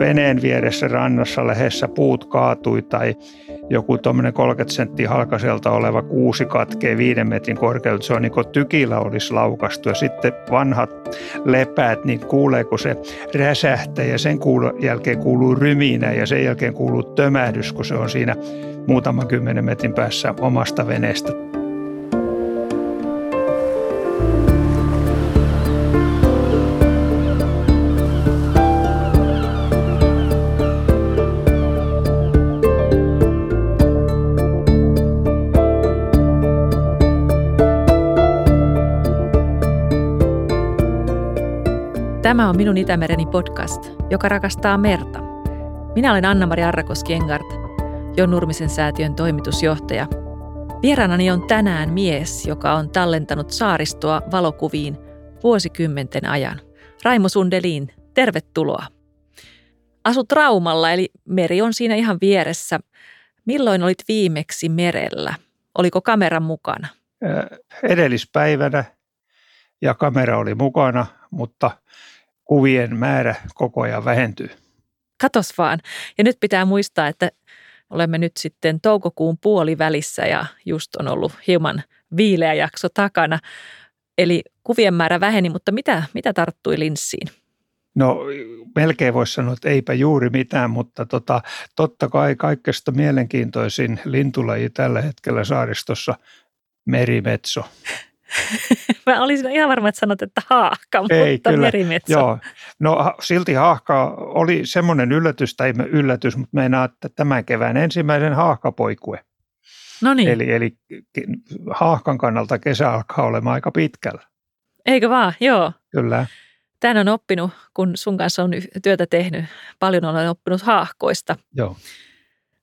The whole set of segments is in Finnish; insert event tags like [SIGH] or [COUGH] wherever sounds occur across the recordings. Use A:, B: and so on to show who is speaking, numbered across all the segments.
A: veneen vieressä rannassa lehdessä puut kaatui tai joku tuommoinen 30 senttiä halkaselta oleva kuusi katkee viiden metrin korkealta. Se on niin kuin tykillä olisi laukastu ja sitten vanhat lepäät, niin kuulee kun se räsähtää ja sen jälkeen kuuluu ryminä ja sen jälkeen kuuluu tömähdys, kun se on siinä muutaman kymmenen metrin päässä omasta veneestä.
B: Minun Itämereni podcast, joka rakastaa merta. Minä olen Anna-Maria Arrakoski-Engart, Jon Nurmisen säätiön toimitusjohtaja. Vieraanani on tänään mies, joka on tallentanut saaristoa valokuviin vuosikymmenten ajan. Raimo Sundelin, tervetuloa. Asut Raumalla, eli meri on siinä ihan vieressä. Milloin olit viimeksi merellä? Oliko kamera mukana?
A: Edellispäivänä ja kamera oli mukana, mutta kuvien määrä koko ajan vähentyy.
B: Katos vaan. Ja nyt pitää muistaa, että olemme nyt sitten toukokuun puolivälissä ja just on ollut hieman viileä jakso takana. Eli kuvien määrä väheni, mutta mitä, mitä tarttui linssiin?
A: No melkein voisi sanoa, että eipä juuri mitään, mutta tota, totta kai kaikesta mielenkiintoisin lintulaji tällä hetkellä saaristossa merimetso. [LAUGHS]
B: Mä olisin ihan varma, että sanot, että haahka, Ei, mutta kyllä. merimetso.
A: Joo. No silti haahka oli semmoinen yllätys, tai yllätys, mutta meinaa, että tämän kevään ensimmäisen haahkapoikue.
B: No niin.
A: Eli, eli haahkan kannalta kesä alkaa olemaan aika pitkällä.
B: Eikö vaan? Joo.
A: Kyllä.
B: Tän on oppinut, kun sun kanssa on työtä tehnyt, paljon olen oppinut haahkoista.
A: Joo.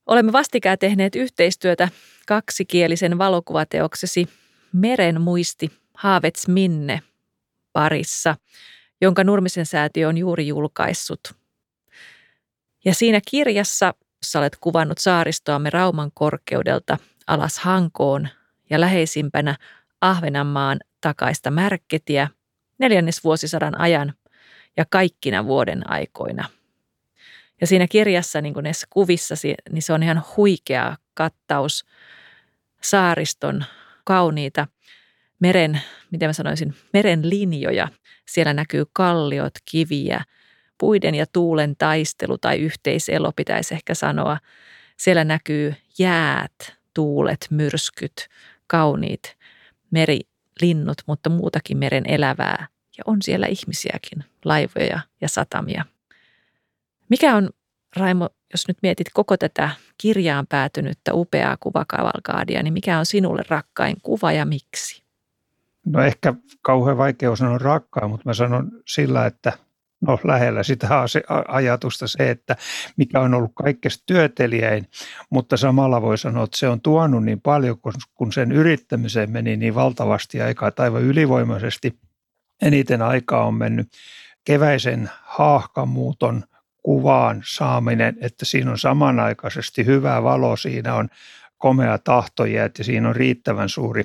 B: Olemme vastikään tehneet yhteistyötä kaksikielisen valokuvateoksesi Meren muisti Haavets Minne parissa, jonka Nurmisen säätiö on juuri julkaissut. Ja siinä kirjassa sä olet kuvannut saaristoamme Rauman korkeudelta alas Hankoon ja läheisimpänä Ahvenanmaan takaista märkketiä neljännesvuosisadan ajan ja kaikkina vuoden aikoina. Ja siinä kirjassa, niin kuin näissä kuvissa, niin se on ihan huikea kattaus saariston kauniita meren, miten mä sanoisin, meren linjoja. Siellä näkyy kalliot, kiviä, puiden ja tuulen taistelu tai yhteiselo pitäisi ehkä sanoa. Siellä näkyy jäät, tuulet, myrskyt, kauniit merilinnut, mutta muutakin meren elävää. Ja on siellä ihmisiäkin, laivoja ja satamia. Mikä on, Raimo, jos nyt mietit koko tätä kirjaan päätynyttä upeaa kuvakavalkaadia, niin mikä on sinulle rakkain kuva ja miksi?
A: No ehkä kauhean vaikea sanoa rakkaa, mutta mä sanon sillä, että no lähellä sitä ajatusta se, että mikä on ollut kaikkein työtelijäin, mutta samalla voi sanoa, että se on tuonut niin paljon, kun sen yrittämiseen meni niin valtavasti aikaa, tai aivan ylivoimaisesti eniten aikaa on mennyt keväisen haahkamuuton kuvaan saaminen, että siinä on samanaikaisesti hyvä valo, siinä on komea tahtojäät ja siinä on riittävän suuri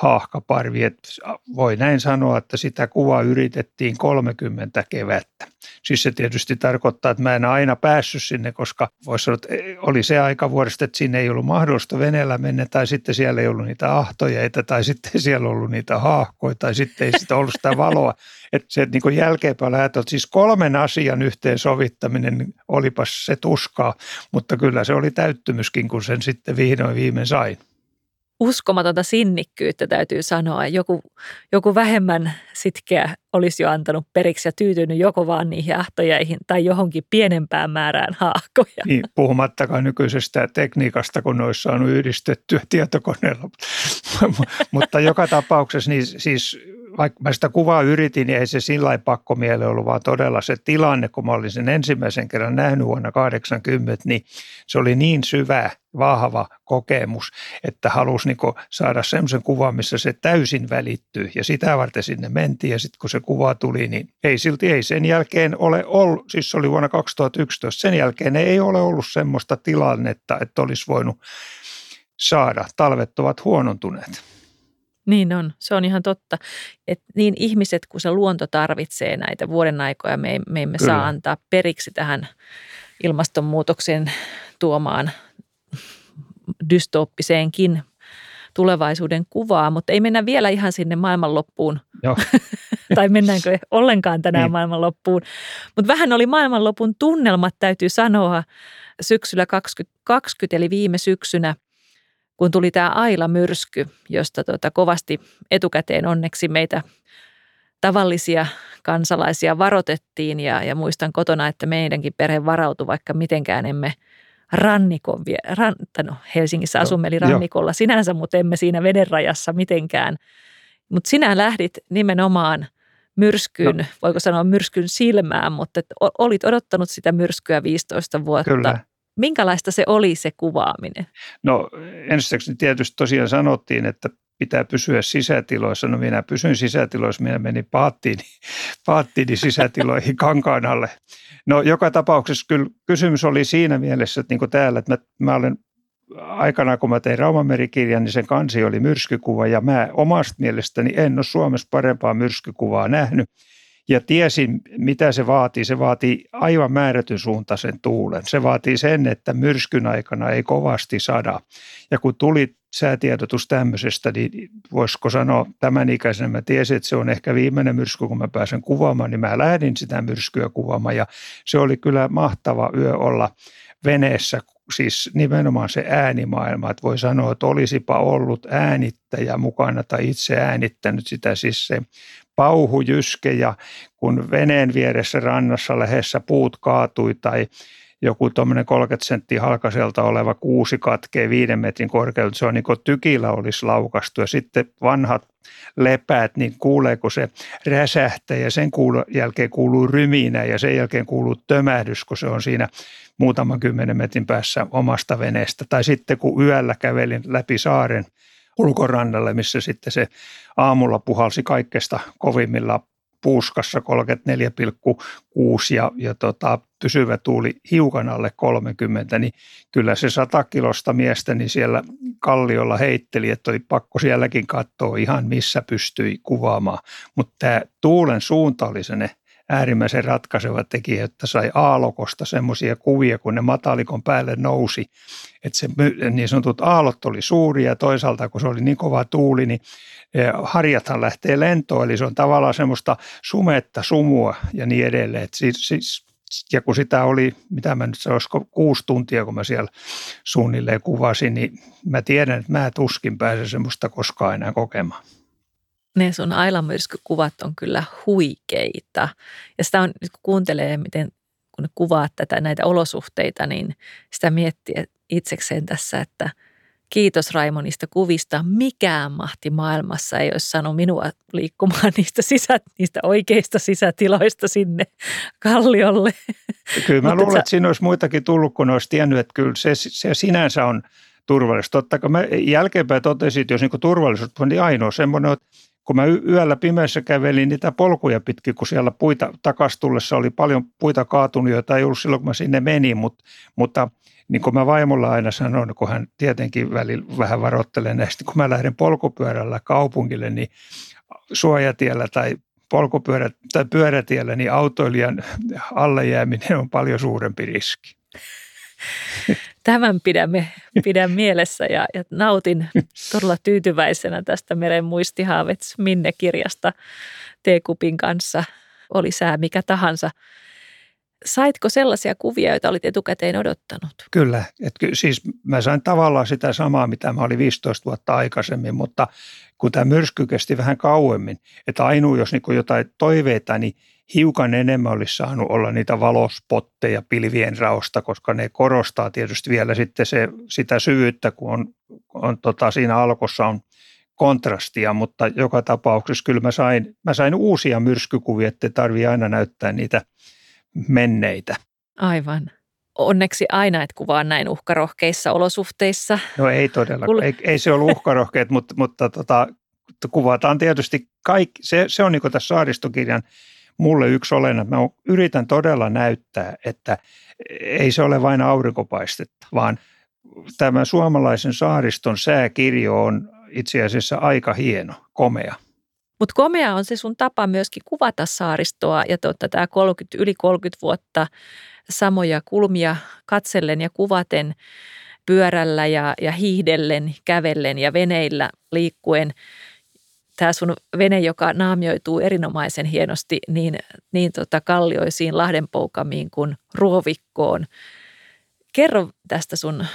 A: haahkaparvi. Että voi näin sanoa, että sitä kuvaa yritettiin 30 kevättä. Siis se tietysti tarkoittaa, että mä en aina päässyt sinne, koska voisi sanoa, että oli se aika vuodesta, että sinne ei ollut mahdollista veneellä mennä, tai sitten siellä ei ollut niitä ahtojeita, tai sitten [LAUGHS] siellä ollut niitä haahkoja, tai sitten ei sitä ollut sitä valoa. Että se että niin jälkeenpäin lähtö, siis kolmen asian yhteensovittaminen, niin olipas se tuskaa, mutta kyllä se oli täyttymyskin, kun sen sitten vihdoin viimein sain
B: uskomatonta sinnikkyyttä täytyy sanoa. Joku, joku vähemmän sitkeä olisi jo antanut periksi ja tyytynyt joko vaan niihin ahtojeihin tai johonkin pienempään määrään haakkoja.
A: Niin, puhumattakaan nykyisestä tekniikasta, kun ne olisi saanut yhdistettyä tietokoneella. [LAUGHS] Mutta joka tapauksessa niin siis vaikka mä sitä kuvaa yritin, niin ei se sillä pakko miele ollut, vaan todella se tilanne, kun mä olin sen ensimmäisen kerran nähnyt vuonna 80, niin se oli niin syvä, vahva kokemus, että halusi niin saada semmoisen kuvan, missä se täysin välittyy. Ja sitä varten sinne mentiin, ja sitten kun se kuva tuli, niin ei silti ei sen jälkeen ole ollut, siis se oli vuonna 2011, sen jälkeen ei ole ollut semmoista tilannetta, että olisi voinut saada. Talvet ovat huonontuneet.
B: Niin on, se on ihan totta. Et niin ihmiset kuin se luonto tarvitsee näitä vuoden aikoja, me, me emme Kyllä. saa antaa periksi tähän ilmastonmuutoksen tuomaan dystooppiseenkin tulevaisuuden kuvaa, mutta ei mennä vielä ihan sinne maailmanloppuun. Joo. [LAUGHS] tai mennäänkö ollenkaan tänään niin. maailmanloppuun. Mutta vähän oli maailmanlopun tunnelmat, täytyy sanoa, syksyllä 2020, eli viime syksynä, kun tuli tämä Aila-myrsky, josta tota kovasti etukäteen onneksi meitä tavallisia kansalaisia varotettiin ja, ja muistan kotona, että meidänkin perhe varautui, vaikka mitenkään emme – rannikon, ran, no Helsingissä asumme eli rannikolla sinänsä, mutta emme siinä vedenrajassa mitenkään. Mutta sinä lähdit nimenomaan myrskyyn, no. voiko sanoa myrskyn silmään, mutta olit odottanut sitä myrskyä 15 vuotta. Kyllä. Minkälaista se oli se kuvaaminen?
A: No ensinnäkin tietysti tosiaan sanottiin, että pitää pysyä sisätiloissa. No minä pysyn sisätiloissa, minä menin paattiini, [LAUGHS] paattiini sisätiloihin [LAUGHS] kankaan alle. No joka tapauksessa kyllä kysymys oli siinä mielessä, että niin kuin täällä, että mä, mä olen aikana, kun mä tein Raumamerikirjan, niin sen kansi oli myrskykuva ja mä omasta mielestäni en ole Suomessa parempaa myrskykuvaa nähnyt ja tiesin, mitä se vaatii. Se vaatii aivan määrätyn suuntaisen tuulen. Se vaatii sen, että myrskyn aikana ei kovasti sada. Ja kun tuli säätiedotus tämmöisestä, niin voisiko sanoa tämän ikäisenä, mä tiesin, että se on ehkä viimeinen myrsky, kun mä pääsen kuvaamaan, niin mä lähdin sitä myrskyä kuvaamaan. Ja se oli kyllä mahtava yö olla veneessä, siis nimenomaan se äänimaailma, että voi sanoa, että olisipa ollut äänittäjä mukana tai itse äänittänyt sitä, siis se pauhujyske ja kun veneen vieressä rannassa lähessä puut kaatui tai joku tuommoinen 30 senttiä halkaselta oleva kuusi katkee viiden metrin korkeudella, se on niin kuin tykillä olisi laukastu ja sitten vanhat lepäät, niin kuuleeko se räsähtää ja sen kuulu, jälkeen kuuluu ryminä ja sen jälkeen kuuluu tömähdys, kun se on siinä muutaman kymmenen metrin päässä omasta veneestä. Tai sitten kun yöllä kävelin läpi saaren ulkorannalle, missä sitten se aamulla puhalsi kaikesta kovimmilla puuskassa 34,6 ja, ja tota, pysyvä tuuli hiukan alle 30, niin kyllä se 100 kilosta miestä niin siellä kalliolla heitteli, että oli pakko sielläkin katsoa ihan missä pystyi kuvaamaan. Mutta tämä tuulen suunta oli se ne äärimmäisen ratkaiseva tekijä, että sai aalokosta semmoisia kuvia, kun ne matalikon päälle nousi. Että se niin sanotut aallot oli suuria ja toisaalta kun se oli niin kova tuuli, niin eh, harjathan lähtee lentoon, eli se on tavallaan semmoista sumetta, sumua ja niin edelleen. Et siis, siis, ja kun sitä oli, mitä mä nyt olisiko kuusi tuntia, kun mä siellä suunnilleen kuvasin, niin mä tiedän, että mä tuskin pääsen semmoista koskaan enää kokemaan
B: ne sun ailamyrskykuvat on kyllä huikeita. Ja sitä on, kun kuuntelee, miten kun kuvaat tätä näitä olosuhteita, niin sitä miettii itsekseen tässä, että kiitos Raimonista kuvista. Mikään mahti maailmassa ei olisi saanut minua liikkumaan [LAUGHS] niistä, sisä, niistä oikeista sisätiloista sinne kalliolle.
A: Kyllä mä luulen, että siinä olisi muitakin tullut, kun olisi tiennyt, että kyllä se, se sinänsä on turvallista. Totta kai mä jälkeenpäin totesin, että jos niin turvallisuus on niin ainoa semmoinen, että kun mä yöllä pimeässä kävelin niitä polkuja pitkin, kun siellä puita takastullessa oli paljon puita kaatunut, joita ei ollut silloin, kun mä sinne menin, mutta, mutta niin kuin mä vaimolla aina sanon, kun hän tietenkin välillä vähän varoittelee näistä, kun mä lähden polkupyörällä kaupungille, niin suojatiellä tai polkupyörä tai pyörätiellä, niin autoilijan alle jääminen on paljon suurempi riski.
B: Tämän pidämme, pidän mielessä ja, ja nautin todella tyytyväisenä tästä Meren muistihaavets Minne-kirjasta teekupin kanssa. Oli sää mikä tahansa. Saitko sellaisia kuvia, joita olit etukäteen odottanut?
A: Kyllä. Et siis mä sain tavallaan sitä samaa, mitä mä olin 15 vuotta aikaisemmin, mutta kun tämä myrsky kesti vähän kauemmin, että ainoa jos niin jotain toiveita, niin hiukan enemmän olisi saanut olla niitä valospotteja pilvien raosta, koska ne korostaa tietysti vielä sitten se, sitä syvyyttä, kun on, on tota, siinä alkossa on kontrastia, mutta joka tapauksessa kyllä mä sain, mä sain uusia myrskykuvia, että tarvii aina näyttää niitä menneitä.
B: Aivan. Onneksi aina et kuvaa näin uhkarohkeissa olosuhteissa.
A: No ei todella, Kul- ei, ei se ollut uhkarohkeet, mutta, mutta tota, kuvataan tietysti kaikki. Se, se on niin tässä saaristokirjan mulle yksi olennainen, että mä yritän todella näyttää, että ei se ole vain aurinkopaistetta, vaan tämä suomalaisen saariston sääkirjo on itse asiassa aika hieno, komea.
B: Mutta komea on se sun tapa myöskin kuvata saaristoa ja totta, tämä 30, yli 30 vuotta samoja kulmia katsellen ja kuvaten pyörällä ja, ja hiihdellen, kävellen ja veneillä liikkuen. Tämä sun vene, joka naamioituu erinomaisen hienosti niin, niin tota kallioisiin Lahdenpoukamiin kuin Ruovikkoon. Kerro tästä sun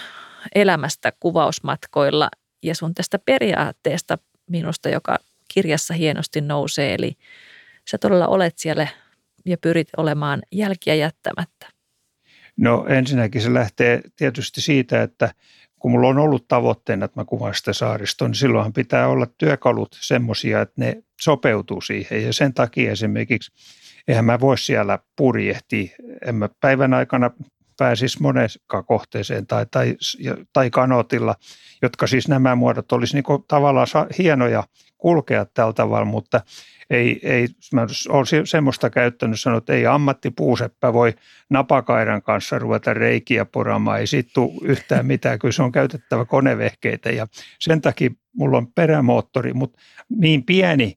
B: elämästä kuvausmatkoilla ja sun tästä periaatteesta minusta, joka kirjassa hienosti nousee. Eli sä todella olet siellä ja pyrit olemaan jälkiä jättämättä.
A: No ensinnäkin se lähtee tietysti siitä, että kun mulla on ollut tavoitteena, että mä kuvaan sitä saaristoa, niin silloinhan pitää olla työkalut semmoisia, että ne sopeutuu siihen. Ja sen takia esimerkiksi, eihän mä voi siellä purjehtia. En mä päivän aikana pääsisi monessakaan kohteeseen tai, tai, tai kanotilla, jotka siis nämä muodot olisi niin tavallaan hienoja kulkea tällä tavalla, mutta ei, ei mä olen semmoista käyttänyt, sanonut, että ei ammattipuuseppä voi napakairan kanssa ruveta reikiä poramaan, ei siitä tule yhtään mitään, kyllä se on käytettävä konevehkeitä ja sen takia mulla on perämoottori, mutta niin pieni,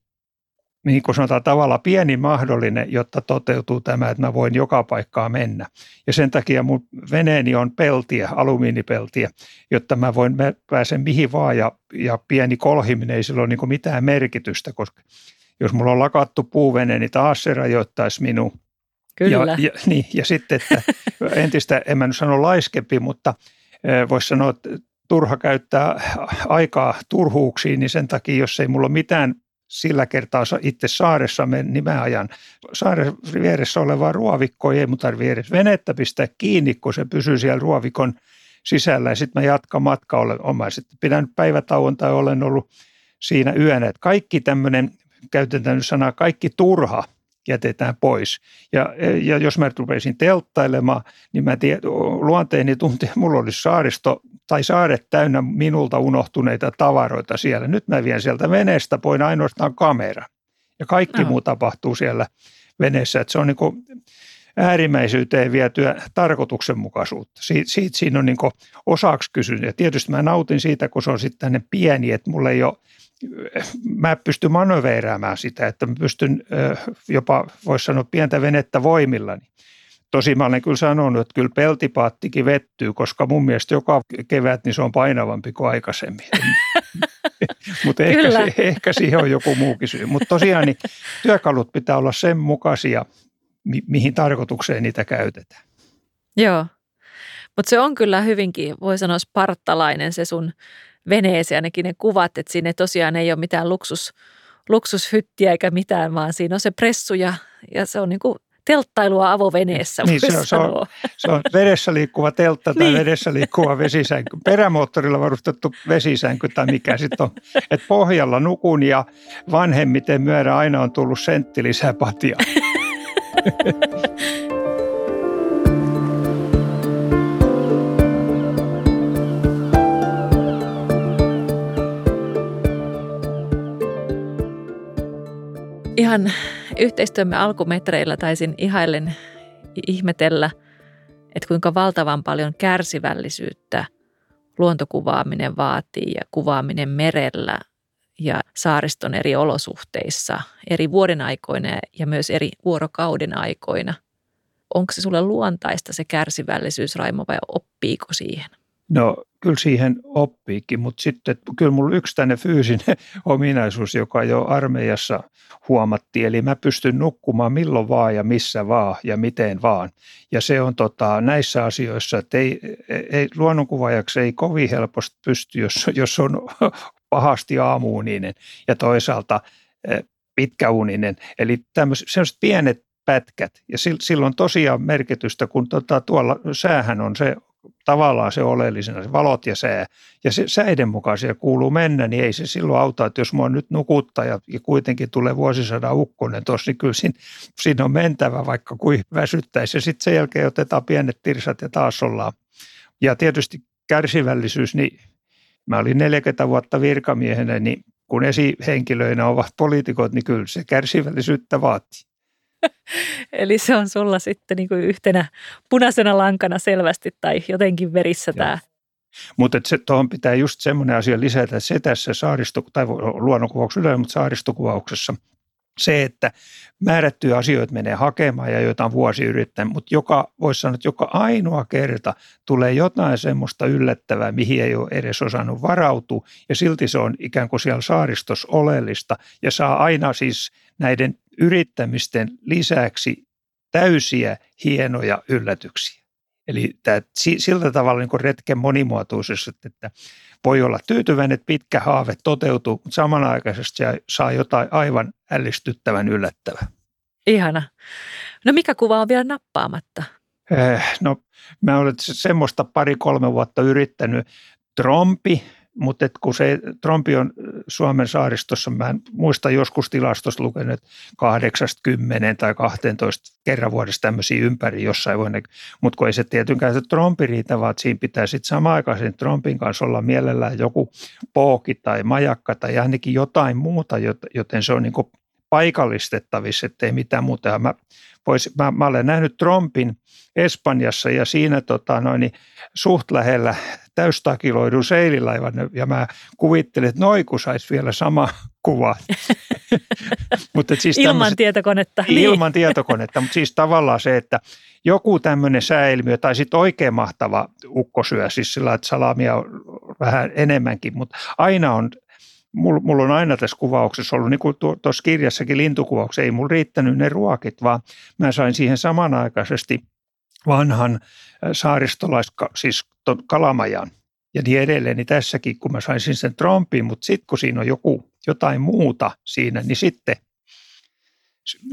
A: niin kuin sanotaan tavalla pieni mahdollinen, jotta toteutuu tämä, että mä voin joka paikkaa mennä. Ja sen takia mun veneeni on peltiä, alumiinipeltiä, jotta mä voin pääsen mihin vaan ja, ja pieni kolhiminen ei sillä ole niin mitään merkitystä, koska jos mulla on lakattu puuvene, niin taas se rajoittaisi minua.
B: Kyllä.
A: Ja, ja, niin, ja sitten, että [LAUGHS] entistä, en mä nyt sano laiskempi, mutta voisi sanoa, että turha käyttää aikaa turhuuksiin, niin sen takia, jos ei mulla ole mitään sillä kertaa itse saaressa, niin mä ajan saaren vieressä olevaa ruovikkoa, ei mun tarvitse edes venettä pistää kiinni, kun se pysyy siellä ruovikon sisällä ja sitten mä jatkan matkaa, olen sitten pidän päivätauon tai olen ollut siinä yönä. Että kaikki tämmöinen käytetään nyt sanaa kaikki turha jätetään pois. Ja, ja jos mä rupesin telttailemaan, niin mä tiedän, luonteeni tunti, mulla olisi saaristo tai saaret täynnä minulta unohtuneita tavaroita siellä. Nyt mä vien sieltä veneestä poin ainoastaan kamera. Ja kaikki no. muu tapahtuu siellä veneessä. Että se on niin kuin äärimmäisyyteen vietyä tarkoituksenmukaisuutta. Siitä, siitä siinä on niin osaksi kysynyt. Ja tietysti mä nautin siitä, kun se on sitten pieni, että mulla ei ole mä pystyn manöveeraamaan sitä, että mä pystyn jopa, voisi sanoa, pientä venettä voimillani. Tosi mä olen kyllä sanonut, että kyllä peltipaattikin vettyy, koska mun mielestä joka kevät niin se on painavampi kuin aikaisemmin. [LAUGHS] Mutta ehkä, se, ehkä siihen on joku muukin syy. Mutta tosiaan niin työkalut pitää olla sen mukaisia, mi- mihin tarkoitukseen niitä käytetään.
B: Joo, mutta se on kyllä hyvinkin, voi sanoa, spartalainen se sun veneeseen ainakin ne kuvat, että sinne tosiaan ei ole mitään luksus, luksushyttiä eikä mitään, vaan siinä on se pressu ja, ja se on niin kuin telttailua avoveneessä.
A: Niin, se on, se, on, se on vedessä liikkuva teltta tai niin. vedessä liikkuva vesisänky. Perämoottorilla varustettu vesisänky tai mikä sitten on. Että pohjalla nukun ja vanhemmiten myödä aina on tullut sentti lisää patia. [LAUGHS]
B: ihan yhteistyömme alkumetreillä taisin ihailen ihmetellä, että kuinka valtavan paljon kärsivällisyyttä luontokuvaaminen vaatii ja kuvaaminen merellä ja saariston eri olosuhteissa, eri vuoden aikoina ja myös eri vuorokauden aikoina. Onko se sulle luontaista se kärsivällisyys, Raimo, vai oppiiko siihen?
A: No kyllä siihen oppiikin, mutta sitten kyllä mulla yksi tänne fyysinen [LAUGHS] ominaisuus, joka jo armeijassa huomattiin, eli mä pystyn nukkumaan milloin vaan ja missä vaan ja miten vaan. Ja se on tota, näissä asioissa, että ei, ei, luonnonkuvaajaksi ei kovin helposti pysty, jos, jos on [LAUGHS] pahasti aamuuninen ja toisaalta e, pitkäuninen. Eli tämmöiset pienet pätkät. Ja silloin tosiaan merkitystä, kun tota, tuolla säähän on se tavallaan se oleellisena, se valot ja sää. Ja se säiden mukaisia kuuluu mennä, niin ei se silloin auta, että jos mua nyt nukuttaa ja, ja kuitenkin tulee vuosisadan ukkonen tuossa, niin kyllä siinä, siinä on mentävä, vaikka kuin väsyttäisi. Ja sitten sen jälkeen otetaan pienet tirsat ja taas ollaan. Ja tietysti kärsivällisyys, niin mä olin 40 vuotta virkamiehenä, niin kun esihenkilöinä ovat poliitikot, niin kyllä se kärsivällisyyttä vaatii. [LAUGHS]
B: Eli se on sulla sitten niin kuin yhtenä punaisena lankana selvästi tai jotenkin verissä Joo. tämä
A: Mutta tuohon pitää just semmoinen asia lisätä, että se tässä saaristo, tai luonnonkuvauksessa yleensä, mutta saaristokuvauksessa. Se, että määrättyjä asioita menee hakemaan ja jotain vuosi yrittää, mutta joka, voisi sanoa, että joka ainoa kerta tulee jotain semmoista yllättävää, mihin ei ole edes osannut varautua ja silti se on ikään kuin siellä saaristossa oleellista. Ja saa aina siis näiden yrittämisten lisäksi täysiä hienoja yllätyksiä. Eli tämä, sillä tavalla niin retken monimuotoisuus, että voi olla tyytyväinen, että pitkä haave toteutuu, mutta samanaikaisesti saa jotain aivan ällistyttävän yllättävää.
B: Ihana. No mikä kuva on vielä nappaamatta?
A: Eh, no mä olen semmoista pari-kolme vuotta yrittänyt. Trompi, mutta kun se trompi on Suomen saaristossa, mä en muista joskus tilastossa lukenut 80 tai 12 kerran vuodessa tämmöisiä ympäri jossain voi mutta kun ei se tietenkään se trompi riitä, vaan siinä pitää sitten samaan aikaan sen kanssa olla mielellään joku pooki tai majakka tai ainakin jotain muuta, joten se on niin paikallistettavissa, ettei mitään muuta. Mä, vois, mä, mä olen nähnyt Trompin Espanjassa ja siinä tota, noin, niin suht lähellä täystakiloidun seililaivan ja mä kuvittelin, että noin kun saisi vielä sama kuva. [LAUGHS]
B: mutta siis ilman tietokonetta.
A: Ilman niin. tietokonetta, mutta siis tavallaan se, että joku tämmöinen sääilmiö tai sitten oikein mahtava ukkosyö, siis sillä että salamia on vähän enemmänkin, mutta aina on mulla, mulla on aina tässä kuvauksessa ollut, niin kuin tuossa kirjassakin lintukuvauksessa, ei mulla riittänyt ne ruokit, vaan mä sain siihen samanaikaisesti vanhan äh, saaristolais, siis kalamajan ja niin edelleen, niin tässäkin, kun mä sain sen trompin, mutta sitten kun siinä on joku, jotain muuta siinä, niin sitten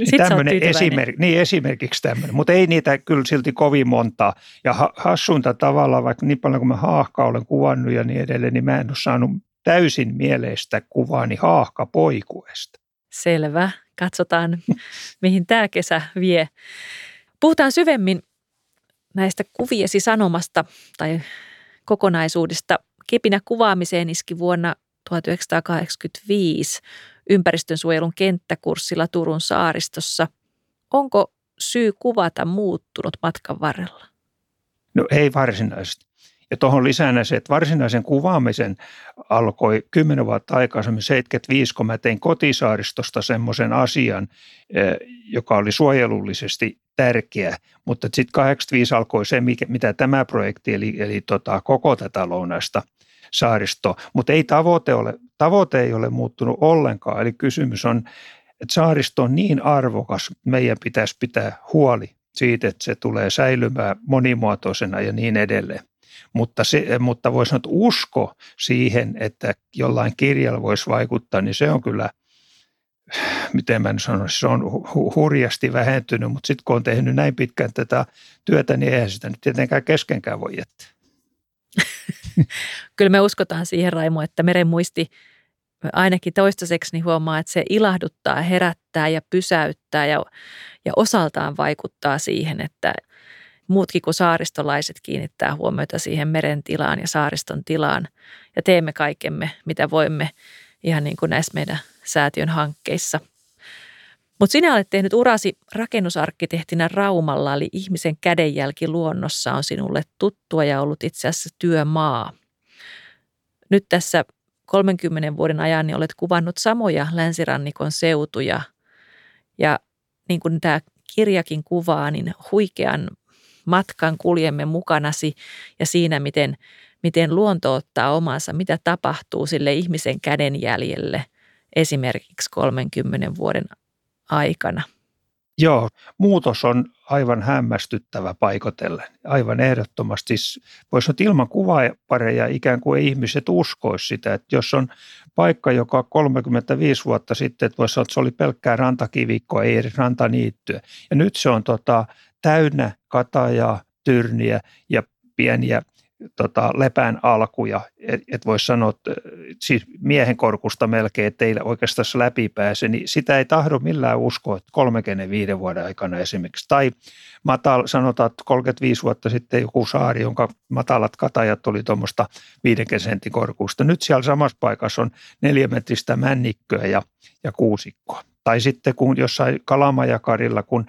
B: sitten tämmöinen
A: esimerk, niin esimerkiksi tämmöinen, mutta ei niitä kyllä silti kovin montaa. Ja hassuinta tavalla, vaikka niin paljon kuin mä haahka olen kuvannut ja niin edelleen, niin mä en ole saanut täysin mieleistä kuvaani haahka poikuesta.
B: Selvä. Katsotaan, [LAUGHS] mihin tämä kesä vie. Puhutaan syvemmin näistä kuviesi sanomasta tai kokonaisuudesta. Kepinä kuvaamiseen iski vuonna 1985 ympäristönsuojelun kenttäkurssilla Turun saaristossa. Onko syy kuvata muuttunut matkan varrella?
A: No ei varsinaisesti. Ja tuohon lisänä se, että varsinaisen kuvaamisen alkoi kymmenen vuotta aikaisemmin 75, kun mä tein kotisaaristosta semmoisen asian, eh, joka oli suojelullisesti tärkeä. Mutta sitten 85 alkoi se, mitä tämä projekti, eli, eli tota, koko tätä lounasta saaristo. Mutta ei tavoite, ole, tavoite ei ole muuttunut ollenkaan. Eli kysymys on, että saaristo on niin arvokas, meidän pitäisi pitää huoli siitä, että se tulee säilymään monimuotoisena ja niin edelleen. Mutta, se, mutta voisi sanoa, että usko siihen, että jollain kirjalla voisi vaikuttaa, niin se on kyllä, miten mä sanoisin, se on hurjasti vähentynyt, mutta sitten kun on tehnyt näin pitkään tätä työtä, niin eihän sitä nyt tietenkään keskenkään voi jättää. [LAUGHS]
B: Kyllä me uskotaan siihen, Raimo, että meren muisti ainakin toistaiseksi niin huomaa, että se ilahduttaa, herättää ja pysäyttää ja, ja osaltaan vaikuttaa siihen, että muutkin kuin saaristolaiset kiinnittää huomiota siihen meren tilaan ja saariston tilaan ja teemme kaikemme, mitä voimme ihan niin kuin näissä meidän säätiön hankkeissa. Mutta sinä olet tehnyt urasi rakennusarkkitehtinä Raumalla, eli ihmisen kädenjälki luonnossa on sinulle tuttua ja ollut itse asiassa työmaa. Nyt tässä 30 vuoden ajan niin olet kuvannut samoja länsirannikon seutuja ja niin kuin tämä kirjakin kuvaa, niin huikean matkan kuljemme mukanasi ja siinä, miten, miten luonto ottaa omansa, mitä tapahtuu sille ihmisen kädenjäljelle esimerkiksi 30 vuoden aikana.
A: Joo, muutos on aivan hämmästyttävä paikotellen. Aivan ehdottomasti. Siis voisi olla ilman kuvapareja ikään kuin ihmiset uskoisi sitä, että jos on paikka, joka 35 vuotta sitten, että voisi sanoa, että se oli pelkkää rantakivikkoa, ei edes rantaniittyä. Ja nyt se on tota, täynnä katajaa, tyrniä ja pieniä tota, lepän alkuja. Et, et voisi sanoa, että siis miehen korkusta melkein, että ei oikeastaan läpi pääse, niin sitä ei tahdo millään uskoa, että 35 vuoden aikana esimerkiksi. Tai matal, sanotaan, että 35 vuotta sitten joku saari, jonka matalat katajat oli tuommoista 50 sentin korkusta. Nyt siellä samassa paikassa on neljämetristä männikköä ja, ja kuusikkoa. Tai sitten kun jossain kalamajakarilla, kun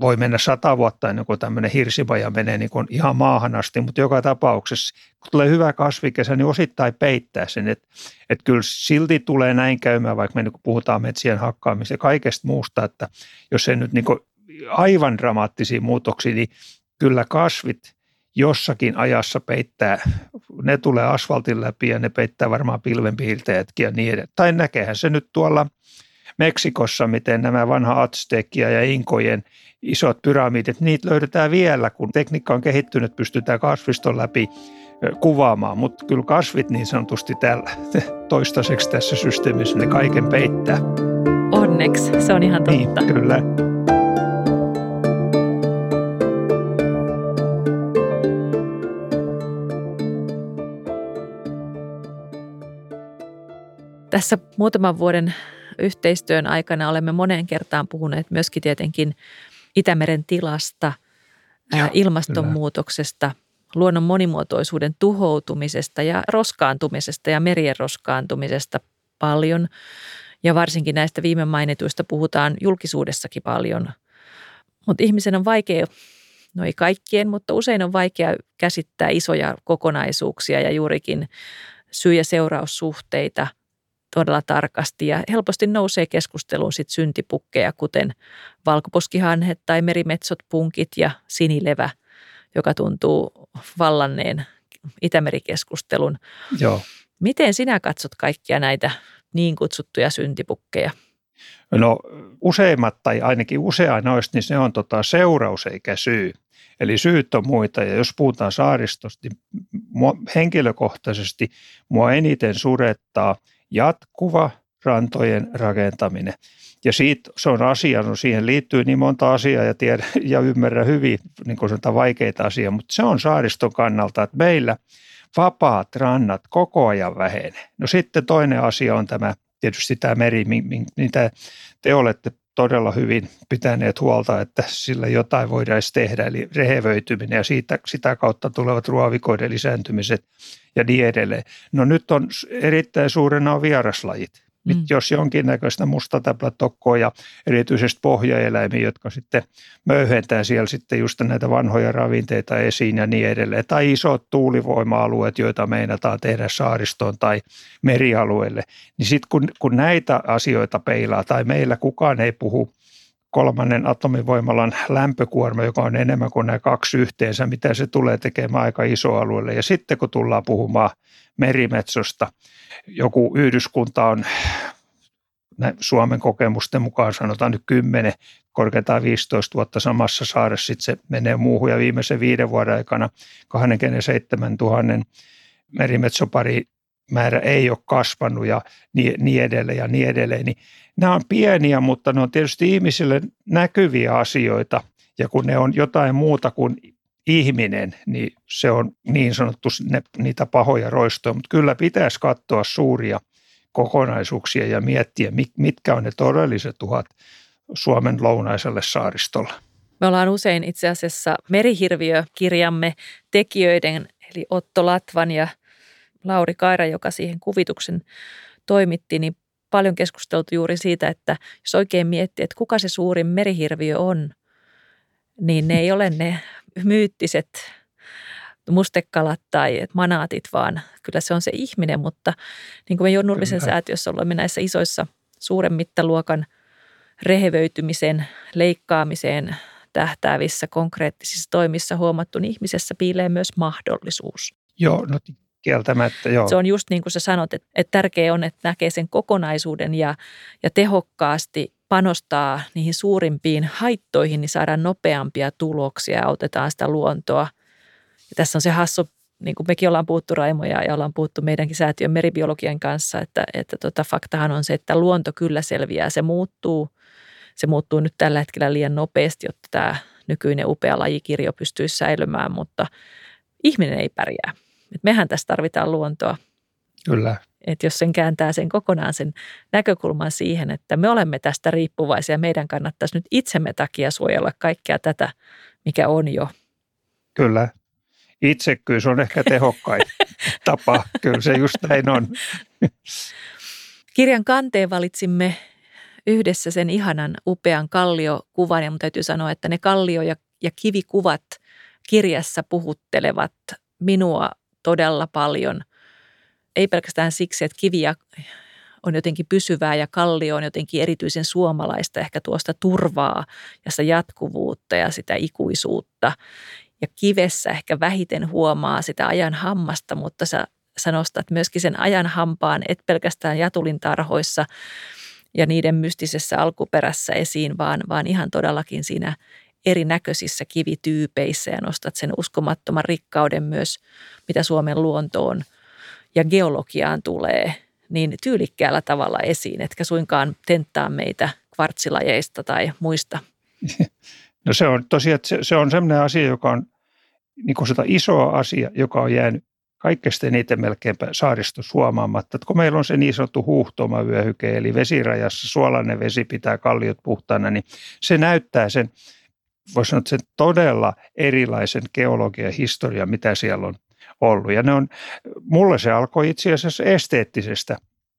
A: voi mennä sata vuotta ennen kuin tämmöinen hirsipaja menee niin kuin ihan maahan asti, mutta joka tapauksessa, kun tulee hyvä kasvikesä, niin osittain peittää sen, että, että kyllä silti tulee näin käymään, vaikka me niin puhutaan metsien hakkaamisesta ja kaikesta muusta, että jos ei nyt niin kuin aivan dramaattisia muutoksia, niin kyllä kasvit jossakin ajassa peittää, ne tulee asfaltin läpi ja ne peittää varmaan pilvenpiirteetkin ja niin edelleen. Tai näkehän se nyt tuolla Meksikossa, miten nämä vanha Aztekia ja Inkojen isot pyramidit, niitä löydetään vielä, kun tekniikka on kehittynyt, pystytään kasviston läpi kuvaamaan, mutta kyllä kasvit niin sanotusti täällä [LAUGHS] toistaiseksi tässä systeemissä ne kaiken peittää.
B: Onneksi, se on ihan totta.
A: Niin, kyllä.
B: Tässä muutaman vuoden yhteistyön aikana olemme moneen kertaan puhuneet myöskin tietenkin Itämeren tilasta, Joo, ilmastonmuutoksesta, kyllä. luonnon monimuotoisuuden tuhoutumisesta ja roskaantumisesta ja merien roskaantumisesta paljon. Ja varsinkin näistä viime mainituista puhutaan julkisuudessakin paljon. Mutta ihmisen on vaikea, no ei kaikkien, mutta usein on vaikea käsittää isoja kokonaisuuksia ja juurikin syy- ja seuraussuhteita – todella tarkasti ja helposti nousee keskusteluun sit syntipukkeja, kuten valkoposkihanhet tai merimetsot, punkit ja sinilevä, joka tuntuu vallanneen Itämerikeskustelun.
A: Joo.
B: Miten sinä katsot kaikkia näitä niin kutsuttuja syntipukkeja?
A: No useimmat tai ainakin usein noista, niin se on tota seuraus eikä syy. Eli syyt on muita ja jos puhutaan saaristosta, niin mua, henkilökohtaisesti mua eniten surettaa – jatkuva rantojen rakentaminen. Ja siitä, se on asia, no siihen liittyy niin monta asiaa ja, tiedä, [LAUGHS] ja ymmärrä hyvin niin kuin sanotaan, vaikeita asioita, mutta se on saariston kannalta, että meillä vapaat rannat koko ajan vähenee. No sitten toinen asia on tämä tietysti tämä meri, mitä te olette todella hyvin pitäneet huolta, että sillä jotain voidaan tehdä, eli rehevöityminen ja siitä, sitä kautta tulevat ruovikoiden lisääntymiset ja niin edelleen. No nyt on erittäin suurena vieraslajit. Mm. Jos jonkinnäköistä mustatäplätokkoa ja erityisesti pohjaeläimiä, jotka sitten möyhentää siellä sitten just näitä vanhoja ravinteita esiin ja niin edelleen. Tai isot tuulivoima-alueet, joita meinataan tehdä saaristoon tai merialueelle. Niin sitten kun, kun näitä asioita peilaa tai meillä kukaan ei puhu kolmannen atomivoimalan lämpökuorma, joka on enemmän kuin nämä kaksi yhteensä, mitä se tulee tekemään aika iso alueelle. Ja sitten kun tullaan puhumaan merimetsosta, joku yhdyskunta on Suomen kokemusten mukaan sanotaan nyt 10, korkeintaan 15 vuotta samassa saaressa, sitten se menee muuhun ja viimeisen viiden vuoden aikana 27 000 merimetsopari määrä ei ole kasvanut ja niin, edelleen ja niin edelleen. Niin nämä on pieniä, mutta ne on tietysti ihmisille näkyviä asioita ja kun ne on jotain muuta kuin ihminen, niin se on niin sanottu ne, niitä pahoja roistoja, mutta kyllä pitäisi katsoa suuria kokonaisuuksia ja miettiä, mitkä on ne todelliset uhat Suomen lounaiselle saaristolle.
B: Me ollaan usein itse asiassa merihirviökirjamme tekijöiden, eli Otto Latvan ja Lauri Kaira, joka siihen kuvituksen toimitti, niin paljon keskusteltu juuri siitä, että jos oikein miettii, että kuka se suurin merihirviö on, niin ne ei ole ne myyttiset mustekalat tai manaatit, vaan kyllä se on se ihminen, mutta niin kuin me Nurmisen säätiössä olemme näissä isoissa suuren mittaluokan rehevöitymisen, leikkaamiseen tähtäävissä konkreettisissa toimissa huomattu, niin ihmisessä piilee myös mahdollisuus.
A: Joo, no kieltämättä, joo.
B: Se on just niin kuin sä sanot, että, että tärkeää on, että näkee sen kokonaisuuden ja, ja tehokkaasti panostaa niihin suurimpiin haittoihin, niin saadaan nopeampia tuloksia ja autetaan sitä luontoa. Ja tässä on se hassu, niin kuin mekin ollaan puhuttu Raimoja ja ollaan puhuttu meidänkin säätiön meribiologian kanssa, että, että tota, faktahan on se, että luonto kyllä selviää, se muuttuu. Se muuttuu nyt tällä hetkellä liian nopeasti, jotta tämä nykyinen upea lajikirjo pystyisi säilymään, mutta ihminen ei pärjää. Et mehän tässä tarvitaan luontoa.
A: Kyllä.
B: Et jos sen kääntää sen kokonaan sen näkökulman siihen, että me olemme tästä riippuvaisia, meidän kannattaisi nyt itsemme takia suojella kaikkea tätä, mikä on jo.
A: Kyllä. Itsekkyys on ehkä tehokkain [LAUGHS] tapa. Kyllä se just näin on.
B: Kirjan kanteen valitsimme yhdessä sen ihanan upean kalliokuvan ja mun täytyy sanoa, että ne kallio- ja, ja kivikuvat kirjassa puhuttelevat minua todella paljon. Ei pelkästään siksi, että kiviä on jotenkin pysyvää ja kallio on jotenkin erityisen suomalaista, ehkä tuosta turvaa ja sitä jatkuvuutta ja sitä ikuisuutta. Ja kivessä ehkä vähiten huomaa sitä ajan hammasta, mutta sä, sä nostat myöskin sen ajan hampaan, et pelkästään jatulin tarhoissa ja niiden mystisessä alkuperässä esiin, vaan, vaan ihan todellakin siinä erinäköisissä kivityypeissä ja nostat sen uskomattoman rikkauden myös, mitä Suomen luontoon ja geologiaan tulee, niin tyylikkäällä tavalla esiin, etkä suinkaan tenttaa meitä kvartsilajeista tai muista. [LAUGHS]
A: No se on tosiaan, se, se on sellainen asia, joka on niin kuin sitä isoa asia, joka on jäänyt kaikkein eniten melkeinpä saaristossa huomaamatta. Että kun meillä on se niin sanottu huuhtoumavyöhyke, eli vesirajassa suolainen vesi pitää kalliot puhtaana, niin se näyttää sen, voisi sanoa, sen todella erilaisen geologian historian, mitä siellä on ollut. Ja ne on, mulle se alkoi itse asiassa esteettisestä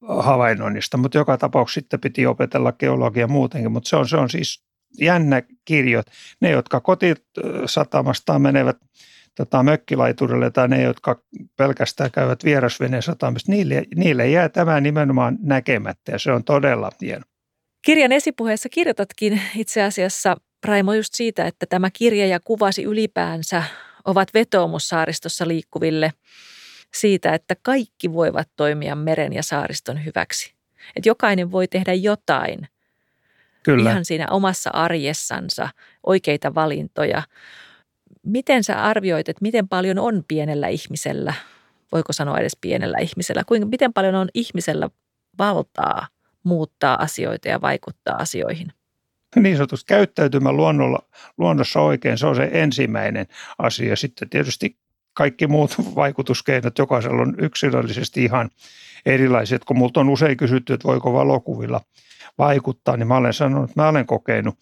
A: havainnoinnista, mutta joka tapauksessa sitten piti opetella geologia muutenkin, mutta se on, se on siis jännä kirjot. Ne, jotka kotisatamastaan menevät tota, mökkilaiturille tai ne, jotka pelkästään käyvät vierasveneen satamista, niille, niille jää tämä nimenomaan näkemättä ja se on todella hieno.
B: Kirjan esipuheessa kirjoitatkin itse asiassa, Raimo, just siitä, että tämä kirja ja kuvasi ylipäänsä ovat vetoomus saaristossa liikkuville siitä, että kaikki voivat toimia meren ja saariston hyväksi. Että jokainen voi tehdä jotain Kyllä. ihan siinä omassa arjessansa, oikeita valintoja. Miten sä arvioit, että miten paljon on pienellä ihmisellä, voiko sanoa edes pienellä ihmisellä, kuinka, miten paljon on ihmisellä valtaa muuttaa asioita ja vaikuttaa asioihin? [LAUGHS]
A: niin sanotusti käyttäytymä luonnolla, luonnossa oikein, se on se ensimmäinen asia. Sitten tietysti kaikki muut [LAUGHS] vaikutuskeinot jokaisella on yksilöllisesti ihan erilaiset. Kun multa on usein kysytty, että voiko valokuvilla vaikuttaa, niin mä olen sanonut, että mä olen kokenut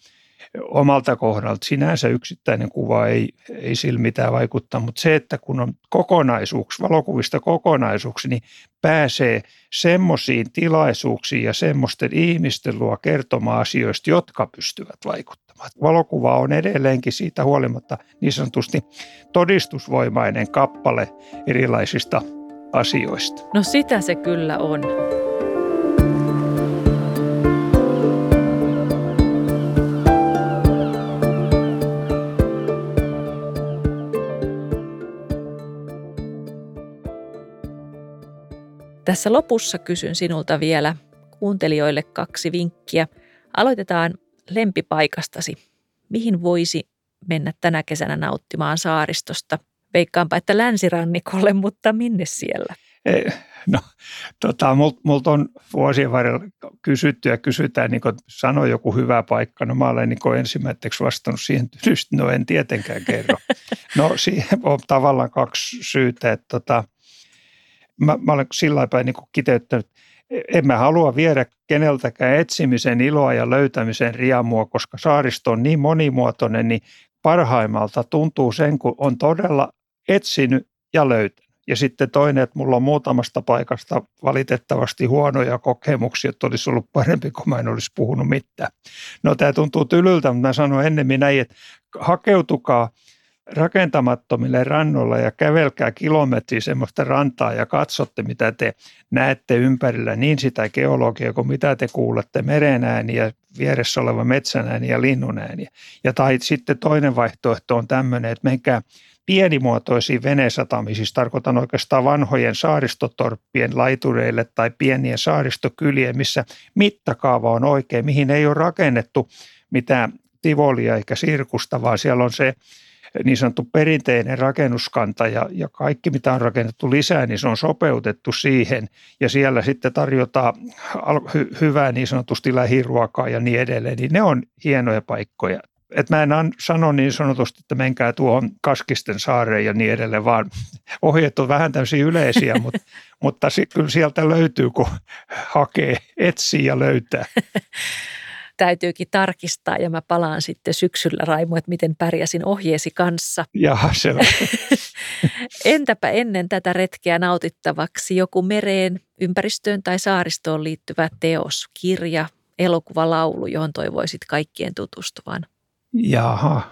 A: omalta kohdalta. Sinänsä yksittäinen kuva ei, ei sillä mitään vaikuttaa, mutta se, että kun on kokonaisuuksi, valokuvista kokonaisuuksi, niin pääsee semmoisiin tilaisuuksiin ja semmoisten ihmisten luo kertomaan asioista, jotka pystyvät vaikuttamaan. Valokuva on edelleenkin siitä huolimatta niin sanotusti todistusvoimainen kappale erilaisista asioista.
B: No sitä se kyllä on. Tässä lopussa kysyn sinulta vielä kuuntelijoille kaksi vinkkiä. Aloitetaan lempipaikastasi. Mihin voisi mennä tänä kesänä nauttimaan saaristosta? Veikkaanpa, että länsirannikolle, mutta minne siellä?
A: Ei, no, tota, multa mult on vuosien varrella kysytty ja kysytään, niin kuin sanoi joku hyvä paikka. No mä olen niin ensimmäiseksi vastannut siihen tylysti, no en tietenkään kerro. [LAUGHS] No siihen on tavallaan kaksi syytä, että tota, mä, mä olen sillä päin niin kiteyttänyt, en mä halua viedä keneltäkään etsimisen iloa ja löytämisen riamua, koska saaristo on niin monimuotoinen, niin parhaimmalta tuntuu sen, kun on todella etsinyt ja löytänyt. Ja sitten toinen, että mulla on muutamasta paikasta valitettavasti huonoja kokemuksia, että olisi ollut parempi, kun mä en olisi puhunut mitään. No tämä tuntuu tylyltä, mutta mä sanon ennemmin näin, että hakeutukaa – rakentamattomille rannoilla ja kävelkää kilometri semmoista rantaa ja katsotte, mitä te näette ympärillä, niin sitä geologiaa kuin mitä te kuulette merenääniä, vieressä oleva metsänääni ja linnunääniä. Ja tai sitten toinen vaihtoehto on tämmöinen, että menkää pienimuotoisiin venesatamisiin, siis tarkoitan oikeastaan vanhojen saaristotorppien laitureille tai pienien saaristokylien, missä mittakaava on oikein, mihin ei ole rakennettu mitään tivolia eikä sirkusta, vaan siellä on se niin sanottu perinteinen rakennuskanta ja, ja kaikki mitä on rakennettu lisää, niin se on sopeutettu siihen ja siellä sitten tarjotaan hy, hyvää niin sanotusti lähiruokaa ja niin edelleen, niin ne on hienoja paikkoja. Et mä en sano niin sanotusti, että menkää tuohon Kaskisten saareen ja niin edelleen, vaan [LAUGHS] ohjeet on vähän täysin yleisiä, [LAUGHS] mutta, mutta kyllä sieltä löytyy, kun hakee, etsii ja löytää. [LAUGHS]
B: täytyykin tarkistaa ja mä palaan sitten syksyllä Raimo, että miten pärjäsin ohjeesi kanssa.
A: Jaha, se on. [LAUGHS]
B: Entäpä ennen tätä retkeä nautittavaksi joku mereen, ympäristöön tai saaristoon liittyvä teos, kirja, elokuvalaulu, johon toivoisit kaikkien tutustuvan?
A: Jaha,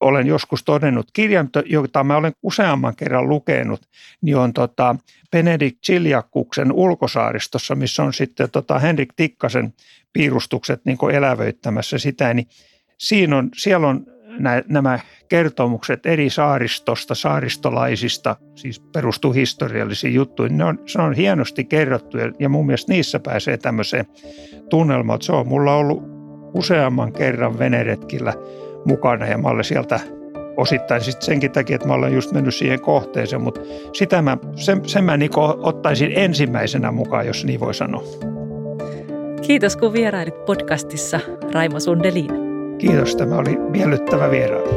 A: olen joskus todennut, kirjan, jota mä olen useamman kerran lukenut, niin on tota Benedikt Chiljakuksen ulkosaaristossa, missä on sitten tota Henrik Tikkasen piirustukset niin elävöittämässä sitä, niin siinä on, siellä on nä, nämä kertomukset eri saaristosta, saaristolaisista, siis perustuu historiallisiin juttuihin, ne on, se on hienosti kerrottu ja, ja mun mielestä niissä pääsee tämmöiseen tunnelmaan. Se on mulla ollut useamman kerran veneretkillä mukana ja mä olen sieltä osittain sit senkin takia, että mä olen just mennyt siihen kohteeseen, mutta sitä mä, sen, sen mä niin ottaisin ensimmäisenä mukaan, jos niin voi sanoa.
B: Kiitos kun vierailit podcastissa, Raimo Sundelin.
A: Kiitos, tämä oli miellyttävä vierailu.